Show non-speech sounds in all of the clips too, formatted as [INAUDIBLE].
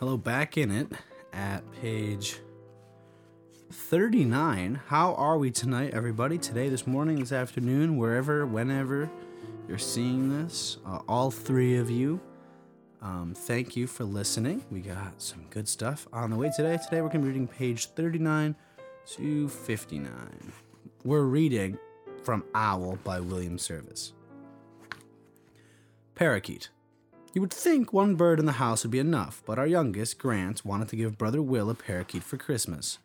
Hello, back in it at page 39. How are we tonight, everybody? Today, this morning, this afternoon, wherever, whenever you're seeing this, uh, all three of you, um, thank you for listening. We got some good stuff on the way today. Today, we're going to be reading page 39 to 59. We're reading from Owl by William Service. Parakeet. You would think one bird in the house would be enough, but our youngest, Grant, wanted to give brother Will a parakeet for Christmas.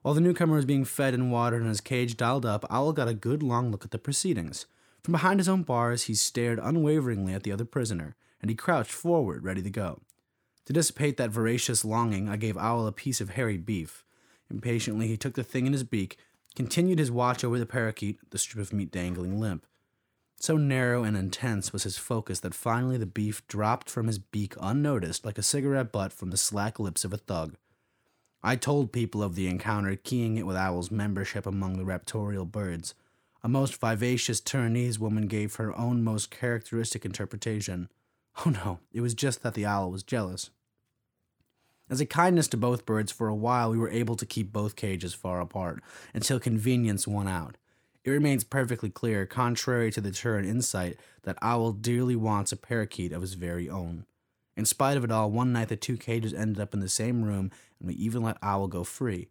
While the newcomer was being fed and watered and his cage dialed up, Owl got a good long look at the proceedings. From behind his own bars, he stared unwaveringly at the other prisoner, and he crouched forward, ready to go. To dissipate that voracious longing, I gave Owl a piece of hairy beef. Impatiently, he took the thing in his beak, continued his watch over the parakeet, the strip of meat dangling limp. So narrow and intense was his focus that finally the beef dropped from his beak unnoticed like a cigarette butt from the slack lips of a thug. I told people of the encounter, keying it with Owl's membership among the raptorial birds. A most vivacious Turinese woman gave her own most characteristic interpretation. [LAUGHS] Oh no, it was just that the owl was jealous. As a kindness to both birds, for a while we were able to keep both cages far apart, until convenience won out. It remains perfectly clear, contrary to the Turin insight, that Owl dearly wants a parakeet of his very own. In spite of it all, one night the two cages ended up in the same room, and we even let Owl go free.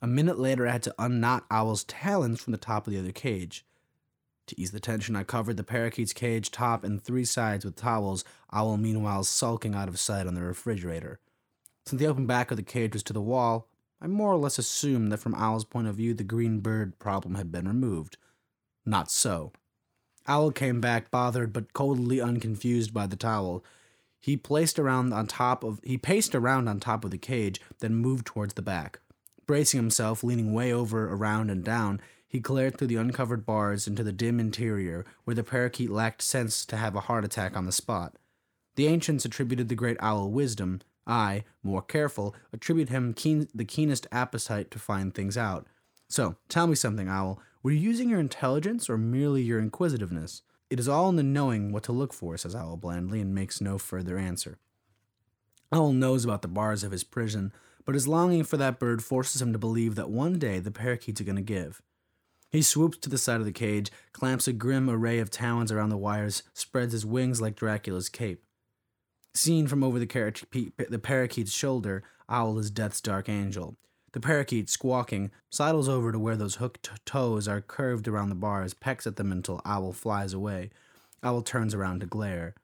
A minute later, I had to unknot Owl's talons from the top of the other cage. To ease the tension, I covered the parakeet's cage top and three sides with towels, Owl meanwhile sulking out of sight on the refrigerator. Since the open back of the cage was to the wall, I more or less assumed that from Owl's point of view the green bird problem had been removed. Not so. Owl came back bothered but coldly unconfused by the towel. He placed around on top of he paced around on top of the cage, then moved towards the back. Bracing himself, leaning way over, around, and down, he glared through the uncovered bars into the dim interior, where the parakeet lacked sense to have a heart attack on the spot. The ancients attributed the great owl wisdom. I, more careful, attribute him keen, the keenest appetite to find things out. So, tell me something, Owl. Were you using your intelligence or merely your inquisitiveness? It is all in the knowing what to look for, says Owl blandly, and makes no further answer. Owl knows about the bars of his prison, but his longing for that bird forces him to believe that one day the parakeets are going to give. He swoops to the side of the cage, clamps a grim array of talons around the wires, spreads his wings like Dracula's cape. Seen from over the, car- the parakeet's shoulder, Owl is Death's dark angel. The parakeet, squawking, sidles over to where those hooked toes are curved around the bars, pecks at them until Owl flies away. Owl turns around to glare.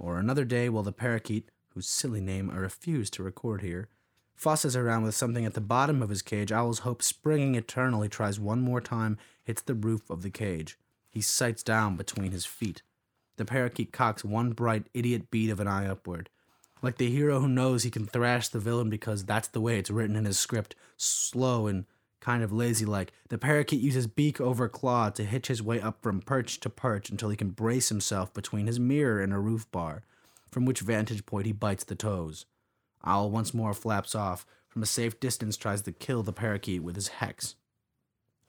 Or another day, while the parakeet, whose silly name I refuse to record here, fusses around with something at the bottom of his cage, Owl's hope springing eternally tries one more time, hits the roof of the cage. He sights down between his feet. The parakeet cocks one bright idiot bead of an eye upward. Like the hero who knows he can thrash the villain because that's the way it's written in his script, slow and kind of lazy like, the parakeet uses beak over claw to hitch his way up from perch to perch until he can brace himself between his mirror and a roof bar, from which vantage point he bites the toes. Owl once more flaps off, from a safe distance tries to kill the parakeet with his hex.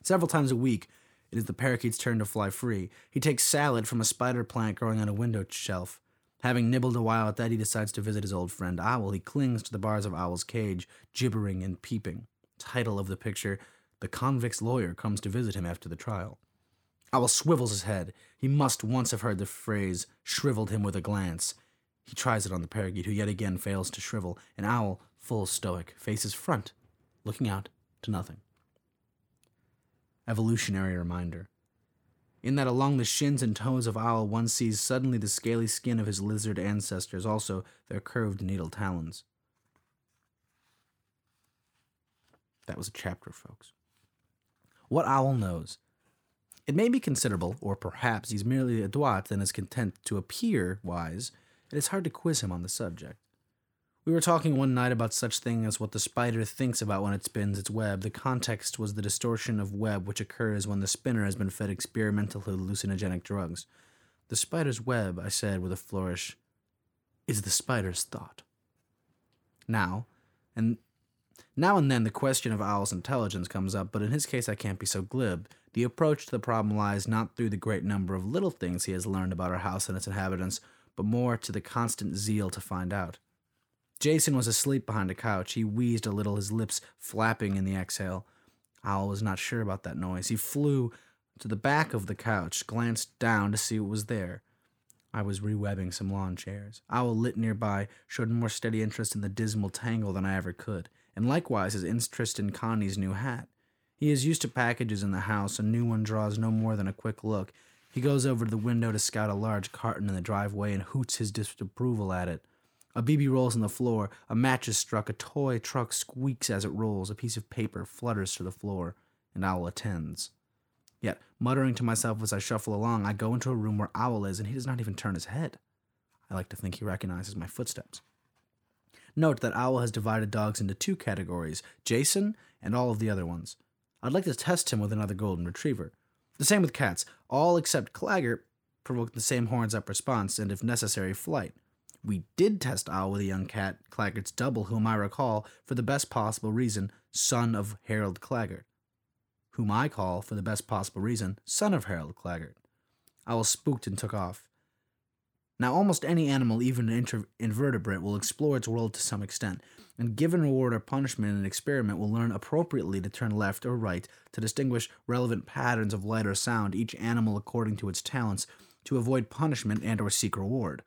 Several times a week, it is the parakeet's turn to fly free. He takes salad from a spider plant growing on a window shelf. Having nibbled a while at that, he decides to visit his old friend Owl. He clings to the bars of Owl's cage, gibbering and peeping. Title of the picture The Convict's Lawyer Comes to Visit Him After the Trial. Owl swivels his head. He must once have heard the phrase, shriveled him with a glance. He tries it on the parakeet, who yet again fails to shrivel. An owl, full stoic, faces front, looking out to nothing. Evolutionary reminder. In that along the shins and toes of owl one sees suddenly the scaly skin of his lizard ancestors, also their curved needle talons. That was a chapter, folks. What Owl knows. It may be considerable, or perhaps he's merely adroit and is content to appear wise. It is hard to quiz him on the subject. We were talking one night about such thing as what the spider thinks about when it spins its web. The context was the distortion of web which occurs when the spinner has been fed experimental hallucinogenic drugs. The spider's web, I said with a flourish, is the spider's thought. Now, and now and then the question of Owl's intelligence comes up, but in his case I can't be so glib. The approach to the problem lies not through the great number of little things he has learned about our house and its inhabitants, but more to the constant zeal to find out. Jason was asleep behind a couch. He wheezed a little, his lips flapping in the exhale. Owl was not sure about that noise. He flew to the back of the couch, glanced down to see what was there. I was rewebbing some lawn chairs. Owl lit nearby showed more steady interest in the dismal tangle than I ever could, and likewise his interest in Connie's new hat. He is used to packages in the house, a new one draws no more than a quick look. He goes over to the window to scout a large carton in the driveway and hoots his disapproval at it. A BB rolls on the floor, a match is struck, a toy truck squeaks as it rolls, a piece of paper flutters to the floor, and Owl attends. Yet, muttering to myself as I shuffle along, I go into a room where Owl is, and he does not even turn his head. I like to think he recognizes my footsteps. Note that Owl has divided dogs into two categories Jason and all of the other ones. I'd like to test him with another golden retriever. The same with cats. All except Claggart provoke the same horns up response and, if necessary, flight. We did test Owl with a young cat, Claggart's double, whom I recall, for the best possible reason, son of Harold Claggart. Whom I call, for the best possible reason, son of Harold Claggart. Owl spooked and took off. Now, almost any animal, even an inter- invertebrate, will explore its world to some extent, and given reward or punishment in an experiment, will learn appropriately to turn left or right, to distinguish relevant patterns of light or sound, each animal according to its talents, to avoid punishment and or seek reward.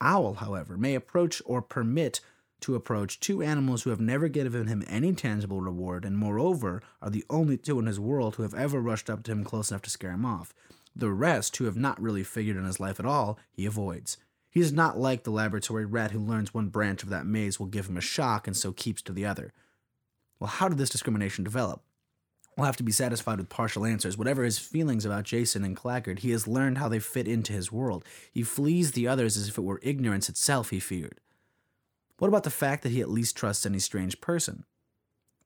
Owl, however, may approach or permit to approach two animals who have never given him any tangible reward, and moreover are the only two in his world who have ever rushed up to him close enough to scare him off. The rest, who have not really figured in his life at all, he avoids. He is not like the laboratory rat who learns one branch of that maze will give him a shock and so keeps to the other. Well, how did this discrimination develop? We'll have to be satisfied with partial answers. Whatever his feelings about Jason and Claggart, he has learned how they fit into his world. He flees the others as if it were ignorance itself he feared. What about the fact that he at least trusts any strange person?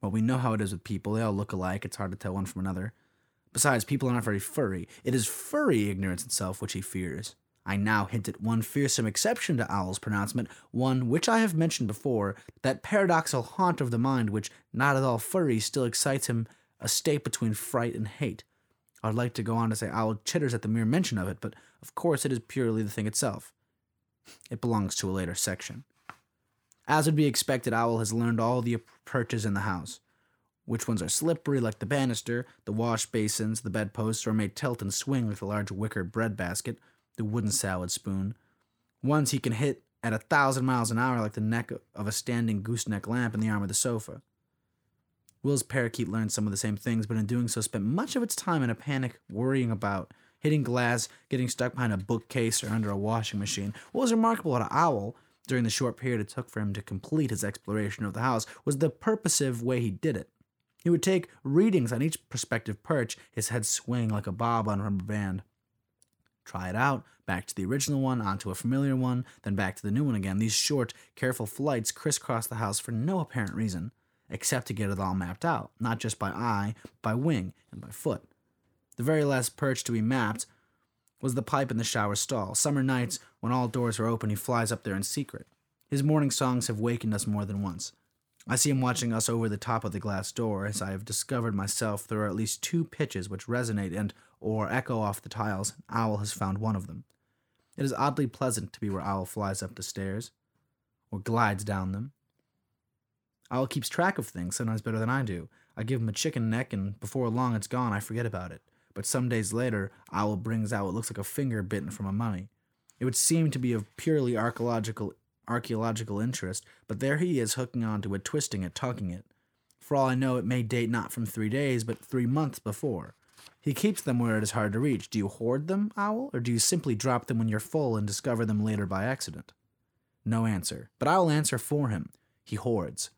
Well, we know how it is with people. They all look alike. It's hard to tell one from another. Besides, people are not very furry. It is furry ignorance itself which he fears. I now hint at one fearsome exception to Owl's pronouncement, one which I have mentioned before, that paradoxical haunt of the mind which, not at all furry, still excites him a state between fright and hate. I'd like to go on to say Owl chitters at the mere mention of it, but of course it is purely the thing itself. It belongs to a later section. As would be expected, Owl has learned all the perches in the house. Which ones are slippery like the banister, the wash basins, the bedposts, or may tilt and swing like the large wicker bread basket, the wooden salad spoon. Ones he can hit at a thousand miles an hour like the neck of a standing gooseneck lamp in the arm of the sofa. Will's parakeet learned some of the same things, but in doing so spent much of its time in a panic, worrying about, hitting glass, getting stuck behind a bookcase or under a washing machine. What was remarkable about Owl, during the short period it took for him to complete his exploration of the house, was the purposive way he did it. He would take readings on each prospective perch, his head swaying like a bob on a rubber band. Try it out, back to the original one, onto a familiar one, then back to the new one again. These short, careful flights crisscrossed the house for no apparent reason except to get it all mapped out, not just by eye, by wing, and by foot. The very last perch to be mapped was the pipe in the shower stall. Summer nights, when all doors are open, he flies up there in secret. His morning songs have wakened us more than once. I see him watching us over the top of the glass door, as I have discovered myself there are at least two pitches which resonate and or echo off the tiles. Owl has found one of them. It is oddly pleasant to be where Owl flies up the stairs, or glides down them. Owl keeps track of things sometimes better than I do. I give him a chicken neck, and before long it's gone. I forget about it. But some days later, Owl brings out what looks like a finger bitten from a mummy. It would seem to be of purely archaeological archaeological interest, but there he is hooking onto it, twisting it, tugging it. For all I know, it may date not from three days, but three months before. He keeps them where it is hard to reach. Do you hoard them, Owl, or do you simply drop them when you're full and discover them later by accident? No answer. But I will answer for him. He hoards.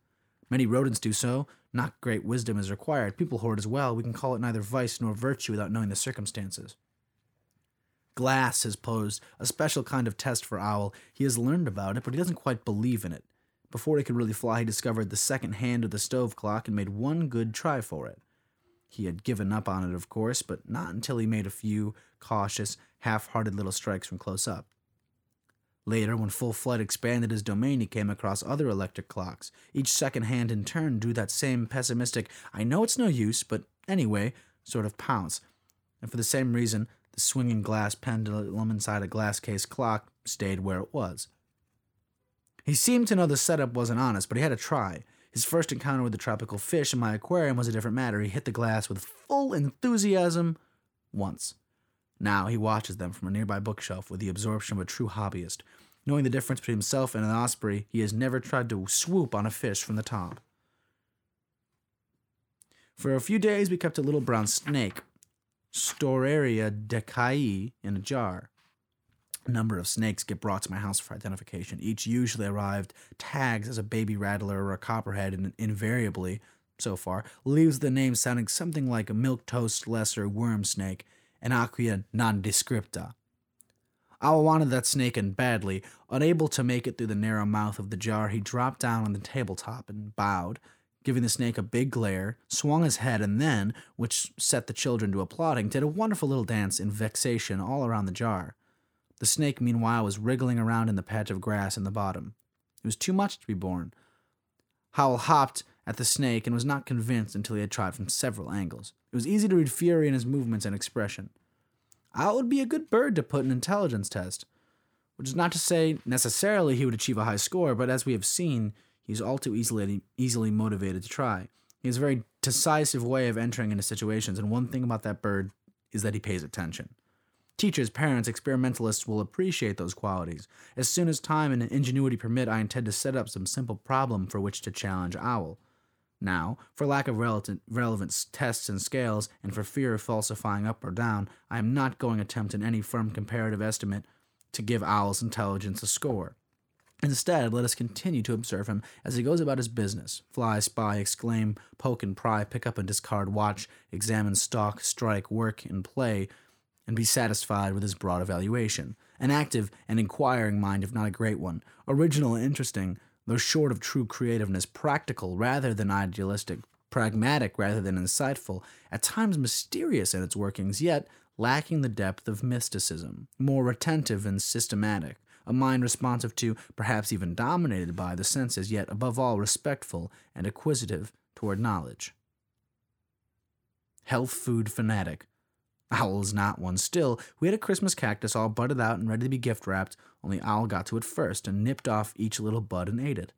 Many rodents do so. Not great wisdom is required. People hoard as well. We can call it neither vice nor virtue without knowing the circumstances. Glass has posed a special kind of test for Owl. He has learned about it, but he doesn't quite believe in it. Before he could really fly, he discovered the second hand of the stove clock and made one good try for it. He had given up on it, of course, but not until he made a few cautious, half hearted little strikes from close up. Later, when Full Flight expanded his domain, he came across other electric clocks. Each second hand in turn drew that same pessimistic, I know it's no use, but anyway, sort of pounce. And for the same reason, the swinging glass pendulum inside a glass case clock stayed where it was. He seemed to know the setup wasn't honest, but he had to try. His first encounter with the tropical fish in my aquarium was a different matter. He hit the glass with full enthusiasm once. Now he watches them from a nearby bookshelf with the absorption of a true hobbyist. Knowing the difference between himself and an osprey, he has never tried to swoop on a fish from the top. For a few days, we kept a little brown snake, Storeria dekayi, in a jar. A number of snakes get brought to my house for identification. Each usually arrived tagged as a baby rattler or a copperhead, and invariably, so far, leaves the name sounding something like a milk toast lesser worm snake, an aquia nondescripta. Owl wanted that snake and badly. Unable to make it through the narrow mouth of the jar, he dropped down on the tabletop and bowed, giving the snake a big glare, swung his head, and then, which set the children to applauding, did a wonderful little dance in vexation all around the jar. The snake, meanwhile, was wriggling around in the patch of grass in the bottom. It was too much to be borne. Owl hopped at the snake and was not convinced until he had tried from several angles. It was easy to read fury in his movements and expression. Owl would be a good bird to put an intelligence test, which is not to say necessarily he would achieve a high score, but as we have seen, he's all too easily easily motivated to try. He has a very decisive way of entering into situations, and one thing about that bird is that he pays attention. Teachers, parents, experimentalists will appreciate those qualities. As soon as time and ingenuity permit, I intend to set up some simple problem for which to challenge Owl. Now, for lack of relevant, relevant tests and scales, and for fear of falsifying up or down, I am not going to attempt in any firm comparative estimate to give Owl's intelligence a score. Instead, let us continue to observe him as he goes about his business fly, spy, exclaim, poke and pry, pick up and discard, watch, examine, stalk, strike, work, and play, and be satisfied with his broad evaluation. An active and inquiring mind, if not a great one, original and interesting, though short of true creativeness, practical rather than idealistic, pragmatic rather than insightful, at times mysterious in its workings, yet lacking the depth of mysticism, more retentive and systematic, a mind responsive to, perhaps even dominated by, the senses, yet above all respectful and acquisitive toward knowledge. Health food fanatic. Owl is not one. Still, we had a Christmas cactus all budded out and ready to be gift wrapped, only Owl got to it first and nipped off each little bud and ate it.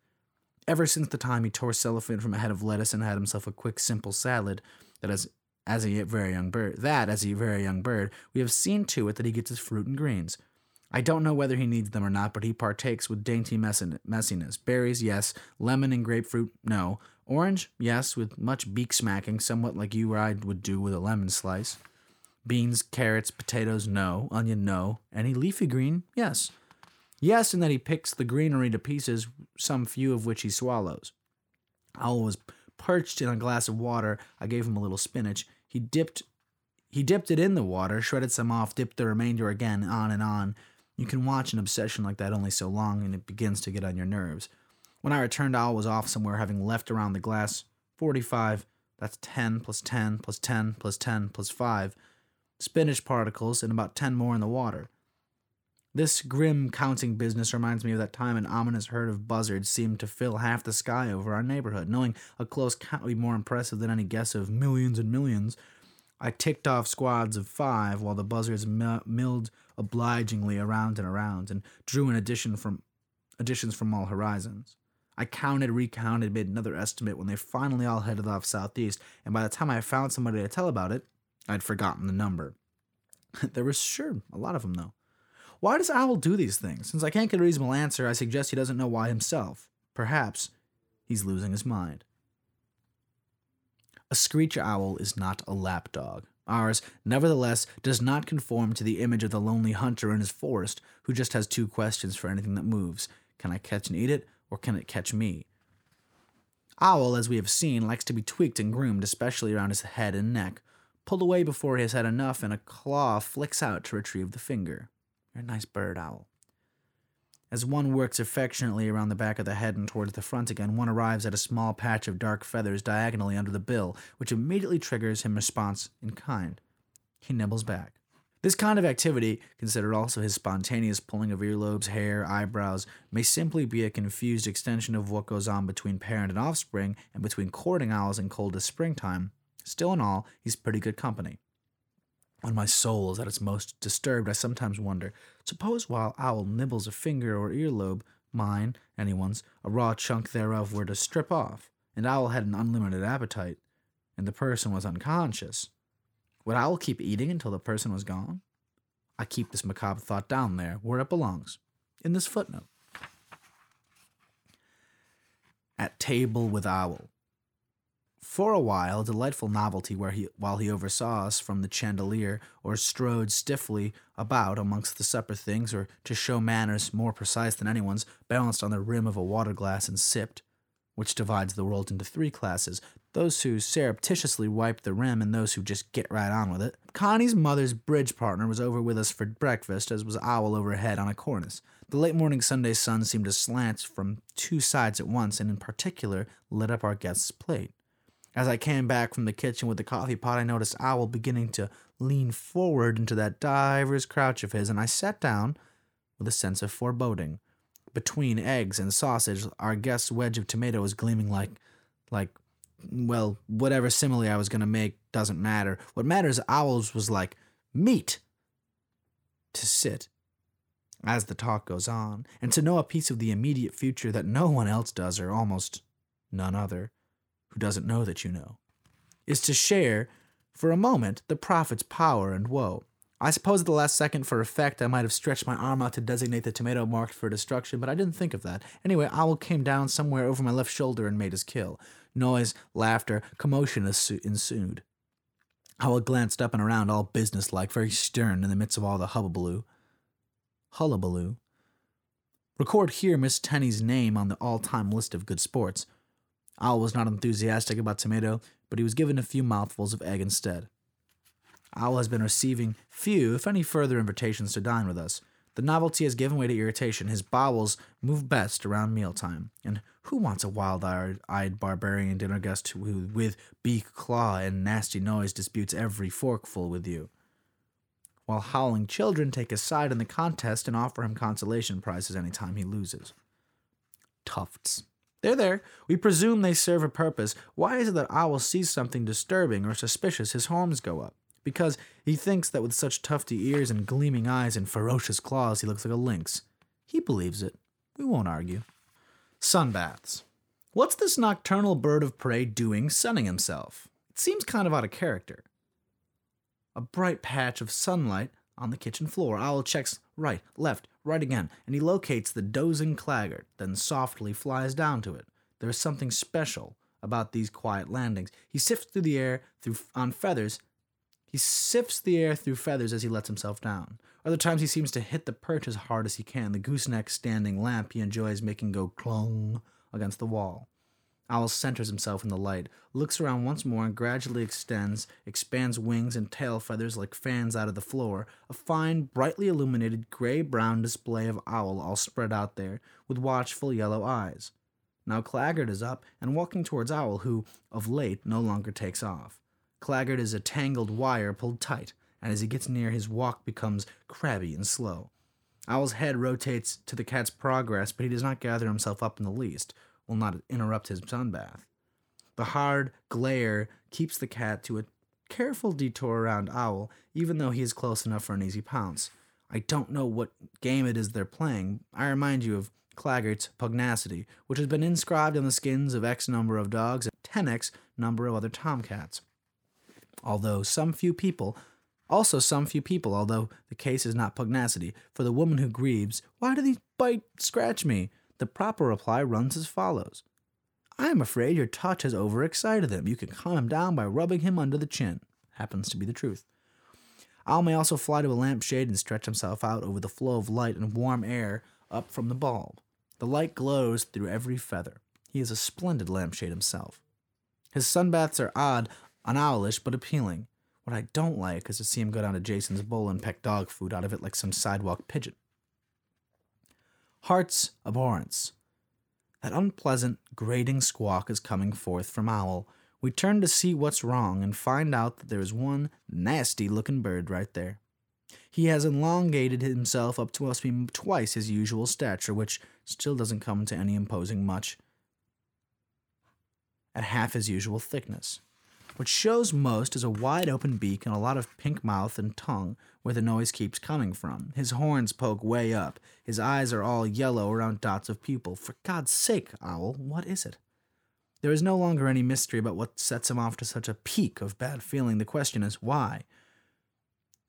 Ever since the time he tore cellophane from a head of lettuce and had himself a quick, simple salad, that as as a very young bird, that as a very young bird, we have seen to it that he gets his fruit and greens. I don't know whether he needs them or not, but he partakes with dainty messiness. Berries, yes. Lemon and grapefruit, no. Orange, yes, with much beak smacking, somewhat like you or I would do with a lemon slice. Beans, carrots, potatoes, no. Onion, no. Any leafy green, yes. Yes, in that he picks the greenery to pieces, some few of which he swallows. Owl was perched in a glass of water. I gave him a little spinach. He dipped he dipped it in the water, shredded some off, dipped the remainder again, on and on. You can watch an obsession like that only so long, and it begins to get on your nerves. When I returned, Owl was off somewhere, having left around the glass 45. That's 10 plus 10 plus 10 plus 10 plus 5 spinach particles and about 10 more in the water. This grim counting business reminds me of that time an ominous herd of buzzards seemed to fill half the sky over our neighborhood. Knowing a close count would be more impressive than any guess of millions and millions, I ticked off squads of five while the buzzards milled obligingly around and around and drew in addition from additions from all horizons. I counted, recounted, made another estimate when they finally all headed off southeast, and by the time I found somebody to tell about it, I'd forgotten the number. [LAUGHS] there was sure a lot of them though. Why does Owl do these things? Since I can't get a reasonable answer, I suggest he doesn't know why himself. Perhaps he's losing his mind. A screech owl is not a lapdog. Ours, nevertheless, does not conform to the image of the lonely hunter in his forest who just has two questions for anything that moves Can I catch and eat it, or can it catch me? Owl, as we have seen, likes to be tweaked and groomed, especially around his head and neck, pulled away before he has had enough, and a claw flicks out to retrieve the finger. You're a nice bird, Owl. As one works affectionately around the back of the head and towards the front again, one arrives at a small patch of dark feathers diagonally under the bill, which immediately triggers him response in kind. He nibbles back. This kind of activity, considered also his spontaneous pulling of earlobes, hair, eyebrows, may simply be a confused extension of what goes on between parent and offspring and between courting owls in coldest springtime. Still in all, he's pretty good company. When my soul is at its most disturbed, I sometimes wonder suppose while Owl nibbles a finger or earlobe, mine, anyone's, a raw chunk thereof were to strip off, and Owl had an unlimited appetite, and the person was unconscious, would Owl keep eating until the person was gone? I keep this macabre thought down there, where it belongs, in this footnote. At table with Owl. For a while, a delightful novelty where he, while he oversaw us from the chandelier, or strode stiffly about amongst the supper things, or to show manners more precise than anyone's, balanced on the rim of a water glass and sipped, which divides the world into three classes those who surreptitiously wipe the rim and those who just get right on with it. Connie's mother's bridge partner was over with us for breakfast, as was Owl overhead on a cornice. The late morning Sunday sun seemed to slant from two sides at once, and in particular lit up our guest's plate. As I came back from the kitchen with the coffee pot, I noticed Owl beginning to lean forward into that diver's crouch of his, and I sat down with a sense of foreboding. Between eggs and sausage, our guest's wedge of tomato was gleaming like, like, well, whatever simile I was going to make doesn't matter. What matters, Owl's was like meat to sit as the talk goes on, and to know a piece of the immediate future that no one else does, or almost none other who doesn't know that you know, is to share, for a moment, the prophet's power and woe. I suppose at the last second, for effect, I might have stretched my arm out to designate the tomato marked for destruction, but I didn't think of that. Anyway, Owl came down somewhere over my left shoulder and made his kill. Noise, laughter, commotion ensued. Owl glanced up and around, all businesslike, very stern in the midst of all the hubbubaloo. Hullabaloo. Record here Miss Tenny's name on the all time list of good sports. Owl was not enthusiastic about tomato, but he was given a few mouthfuls of egg instead. Owl has been receiving few, if any, further invitations to dine with us. The novelty has given way to irritation. His bowels move best around mealtime. And who wants a wild eyed barbarian dinner guest who, with beak, claw, and nasty noise, disputes every forkful with you? While howling children take his side in the contest and offer him consolation prizes any time he loses. Tufts. They're there. We presume they serve a purpose. Why is it that Owl sees something disturbing or suspicious, his horns go up? Because he thinks that with such tufty ears and gleaming eyes and ferocious claws, he looks like a lynx. He believes it. We won't argue. Sunbaths. What's this nocturnal bird of prey doing sunning himself? It seems kind of out of character. A bright patch of sunlight on the kitchen floor. Owl checks right, left, right again, and he locates the dozing claggart, then softly flies down to it. There is something special about these quiet landings. He sifts through the air through on feathers. He sifts the air through feathers as he lets himself down. Other times he seems to hit the perch as hard as he can. The gooseneck standing lamp he enjoys making go clong against the wall. Owl centers himself in the light, looks around once more, and gradually extends, expands wings and tail feathers like fans out of the floor, a fine, brightly illuminated gray brown display of owl all spread out there, with watchful yellow eyes. Now Claggart is up and walking towards Owl, who, of late, no longer takes off. Claggart is a tangled wire pulled tight, and as he gets near, his walk becomes crabby and slow. Owl's head rotates to the cat's progress, but he does not gather himself up in the least, will not interrupt his sunbath. The hard glare keeps the cat to a careful detour around Owl, even though he is close enough for an easy pounce. I don't know what game it is they're playing. I remind you of Claggart's pugnacity, which has been inscribed on the skins of X number of dogs and 10x number of other tomcats. Although some few people, also some few people, although the case is not pugnacity, for the woman who grieves, why do these bite, scratch me? The proper reply runs as follows I am afraid your touch has overexcited him. You can calm him down by rubbing him under the chin. Happens to be the truth. Owl may also fly to a lampshade and stretch himself out over the flow of light and warm air up from the bulb. The light glows through every feather. He is a splendid lampshade himself. His sunbaths are odd, unowlish, but appealing. What I don't like is to see him go down to Jason's bowl and peck dog food out of it like some sidewalk pigeon. Heart's abhorrence. That unpleasant, grating squawk is coming forth from Owl. We turn to see what's wrong and find out that there is one nasty looking bird right there. He has elongated himself up to must be twice his usual stature, which still doesn't come to any imposing much, at half his usual thickness. What shows most is a wide open beak and a lot of pink mouth and tongue where the noise keeps coming from. His horns poke way up. His eyes are all yellow around dots of pupil. For God's sake, Owl, what is it? There is no longer any mystery about what sets him off to such a peak of bad feeling. The question is why?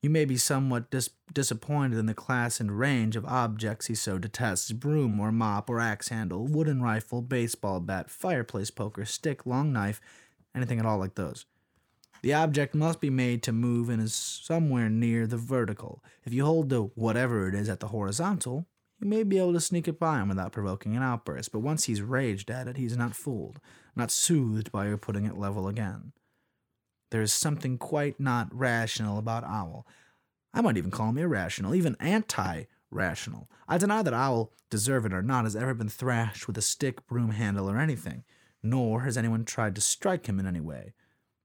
You may be somewhat dis- disappointed in the class and range of objects he so detests broom or mop or axe handle, wooden rifle, baseball bat, fireplace poker, stick, long knife, anything at all like those. The object must be made to move and is somewhere near the vertical. If you hold the whatever it is at the horizontal, you may be able to sneak it by him without provoking an outburst, but once he's raged at it, he's not fooled, not soothed by your putting it level again. There is something quite not rational about Owl. I might even call him irrational, even anti rational. I deny that Owl, deserve it or not, has ever been thrashed with a stick, broom handle, or anything, nor has anyone tried to strike him in any way.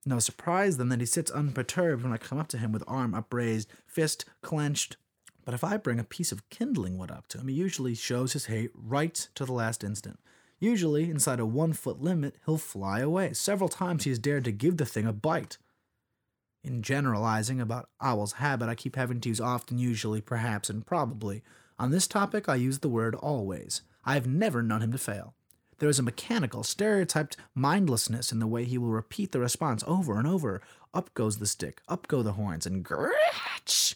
No surprise then that he sits unperturbed when I come up to him with arm upraised, fist clenched. But if I bring a piece of kindling wood up to him, he usually shows his hate right to the last instant. Usually, inside a one foot limit, he'll fly away. Several times he has dared to give the thing a bite. In generalizing about Owl's habit, I keep having to use often, usually, perhaps, and probably. On this topic, I use the word always. I have never known him to fail. There is a mechanical, stereotyped mindlessness in the way he will repeat the response over and over. Up goes the stick, up go the horns, and gritch.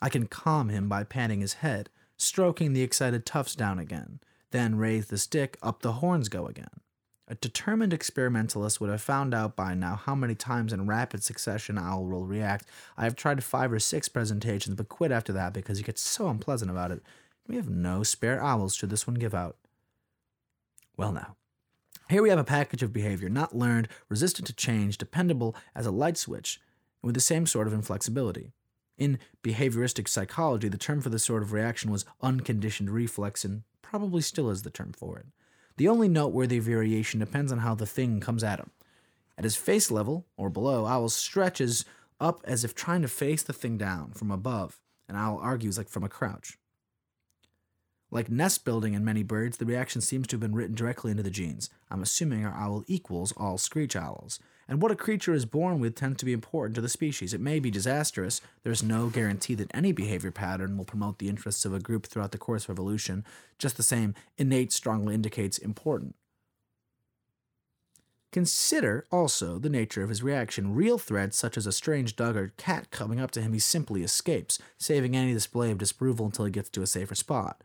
I can calm him by patting his head, stroking the excited tufts down again then raise the stick, up the horns go again. A determined experimentalist would have found out by now how many times in rapid succession will react. I have tried five or six presentations, but quit after that because he gets so unpleasant about it. We have no spare owls should this one give out. Well, now, here we have a package of behavior not learned, resistant to change, dependable as a light switch, with the same sort of inflexibility. In behavioristic psychology, the term for this sort of reaction was unconditioned reflex, and probably still is the term for it. The only noteworthy variation depends on how the thing comes at him. At his face level, or below, Owl stretches up as if trying to face the thing down from above, and Owl argues like from a crouch. Like nest building in many birds, the reaction seems to have been written directly into the genes. I'm assuming our owl equals all screech owls and what a creature is born with tends to be important to the species. It may be disastrous. There's no guarantee that any behavior pattern will promote the interests of a group throughout the course of evolution. Just the same, innate strongly indicates important. Consider also the nature of his reaction. Real threats, such as a strange dog or cat coming up to him, he simply escapes, saving any display of disapproval until he gets to a safer spot.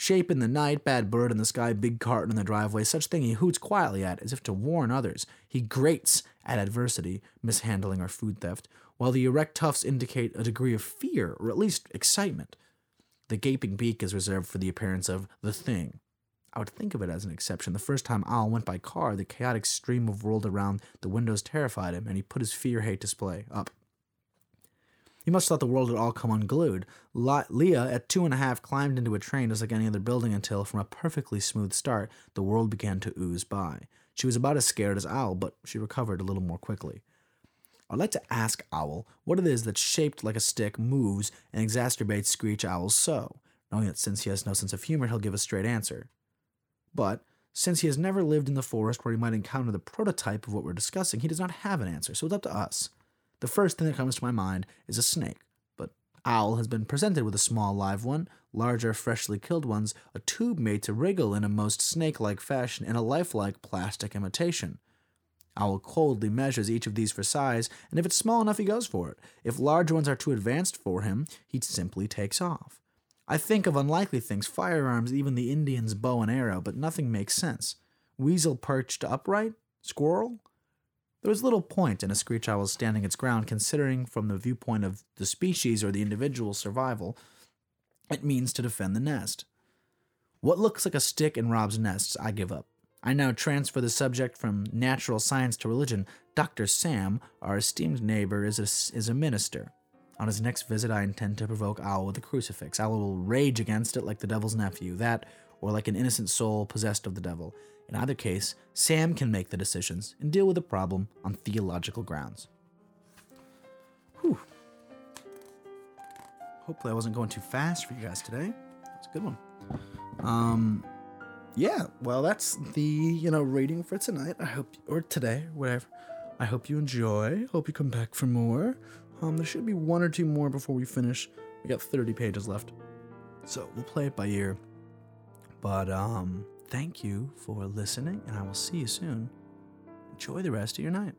Shape in the night, bad bird in the sky, big carton in the driveway, such thing he hoots quietly at, as if to warn others. He grates at adversity, mishandling or food theft, while the erect tufts indicate a degree of fear, or at least excitement. The gaping beak is reserved for the appearance of the thing. I would think of it as an exception. The first time Owl went by car, the chaotic stream of world around the windows terrified him, and he put his fear hate display up. He must have thought the world had all come unglued. Leah, at two and a half, climbed into a train just like any other building until, from a perfectly smooth start, the world began to ooze by. She was about as scared as Owl, but she recovered a little more quickly. I'd like to ask Owl what it is that's shaped like a stick, moves, and exacerbates Screech Owl's so, knowing that since he has no sense of humor, he'll give a straight answer. But, since he has never lived in the forest where he might encounter the prototype of what we're discussing, he does not have an answer, so it's up to us. The first thing that comes to my mind is a snake, but Owl has been presented with a small live one, larger freshly killed ones, a tube made to wriggle in a most snake like fashion, in a lifelike plastic imitation. Owl coldly measures each of these for size, and if it's small enough, he goes for it. If large ones are too advanced for him, he simply takes off. I think of unlikely things, firearms, even the Indian's bow and arrow, but nothing makes sense. Weasel perched upright? Squirrel? There was little point in a screech owl standing its ground, considering from the viewpoint of the species or the individual's survival, it means to defend the nest. What looks like a stick in Rob's nests, I give up. I now transfer the subject from natural science to religion. Dr. Sam, our esteemed neighbor, is a, is a minister. On his next visit, I intend to provoke Owl with a crucifix. Owl will rage against it like the devil's nephew, that, or like an innocent soul possessed of the devil. In either case, Sam can make the decisions and deal with the problem on theological grounds. Whew. Hopefully, I wasn't going too fast for you guys today. That's a good one. Um, yeah, well, that's the you know reading for tonight. I hope, or today, whatever. I hope you enjoy. Hope you come back for more. Um, there should be one or two more before we finish. We got 30 pages left. So we'll play it by ear. But um, thank you for listening, and I will see you soon. Enjoy the rest of your night.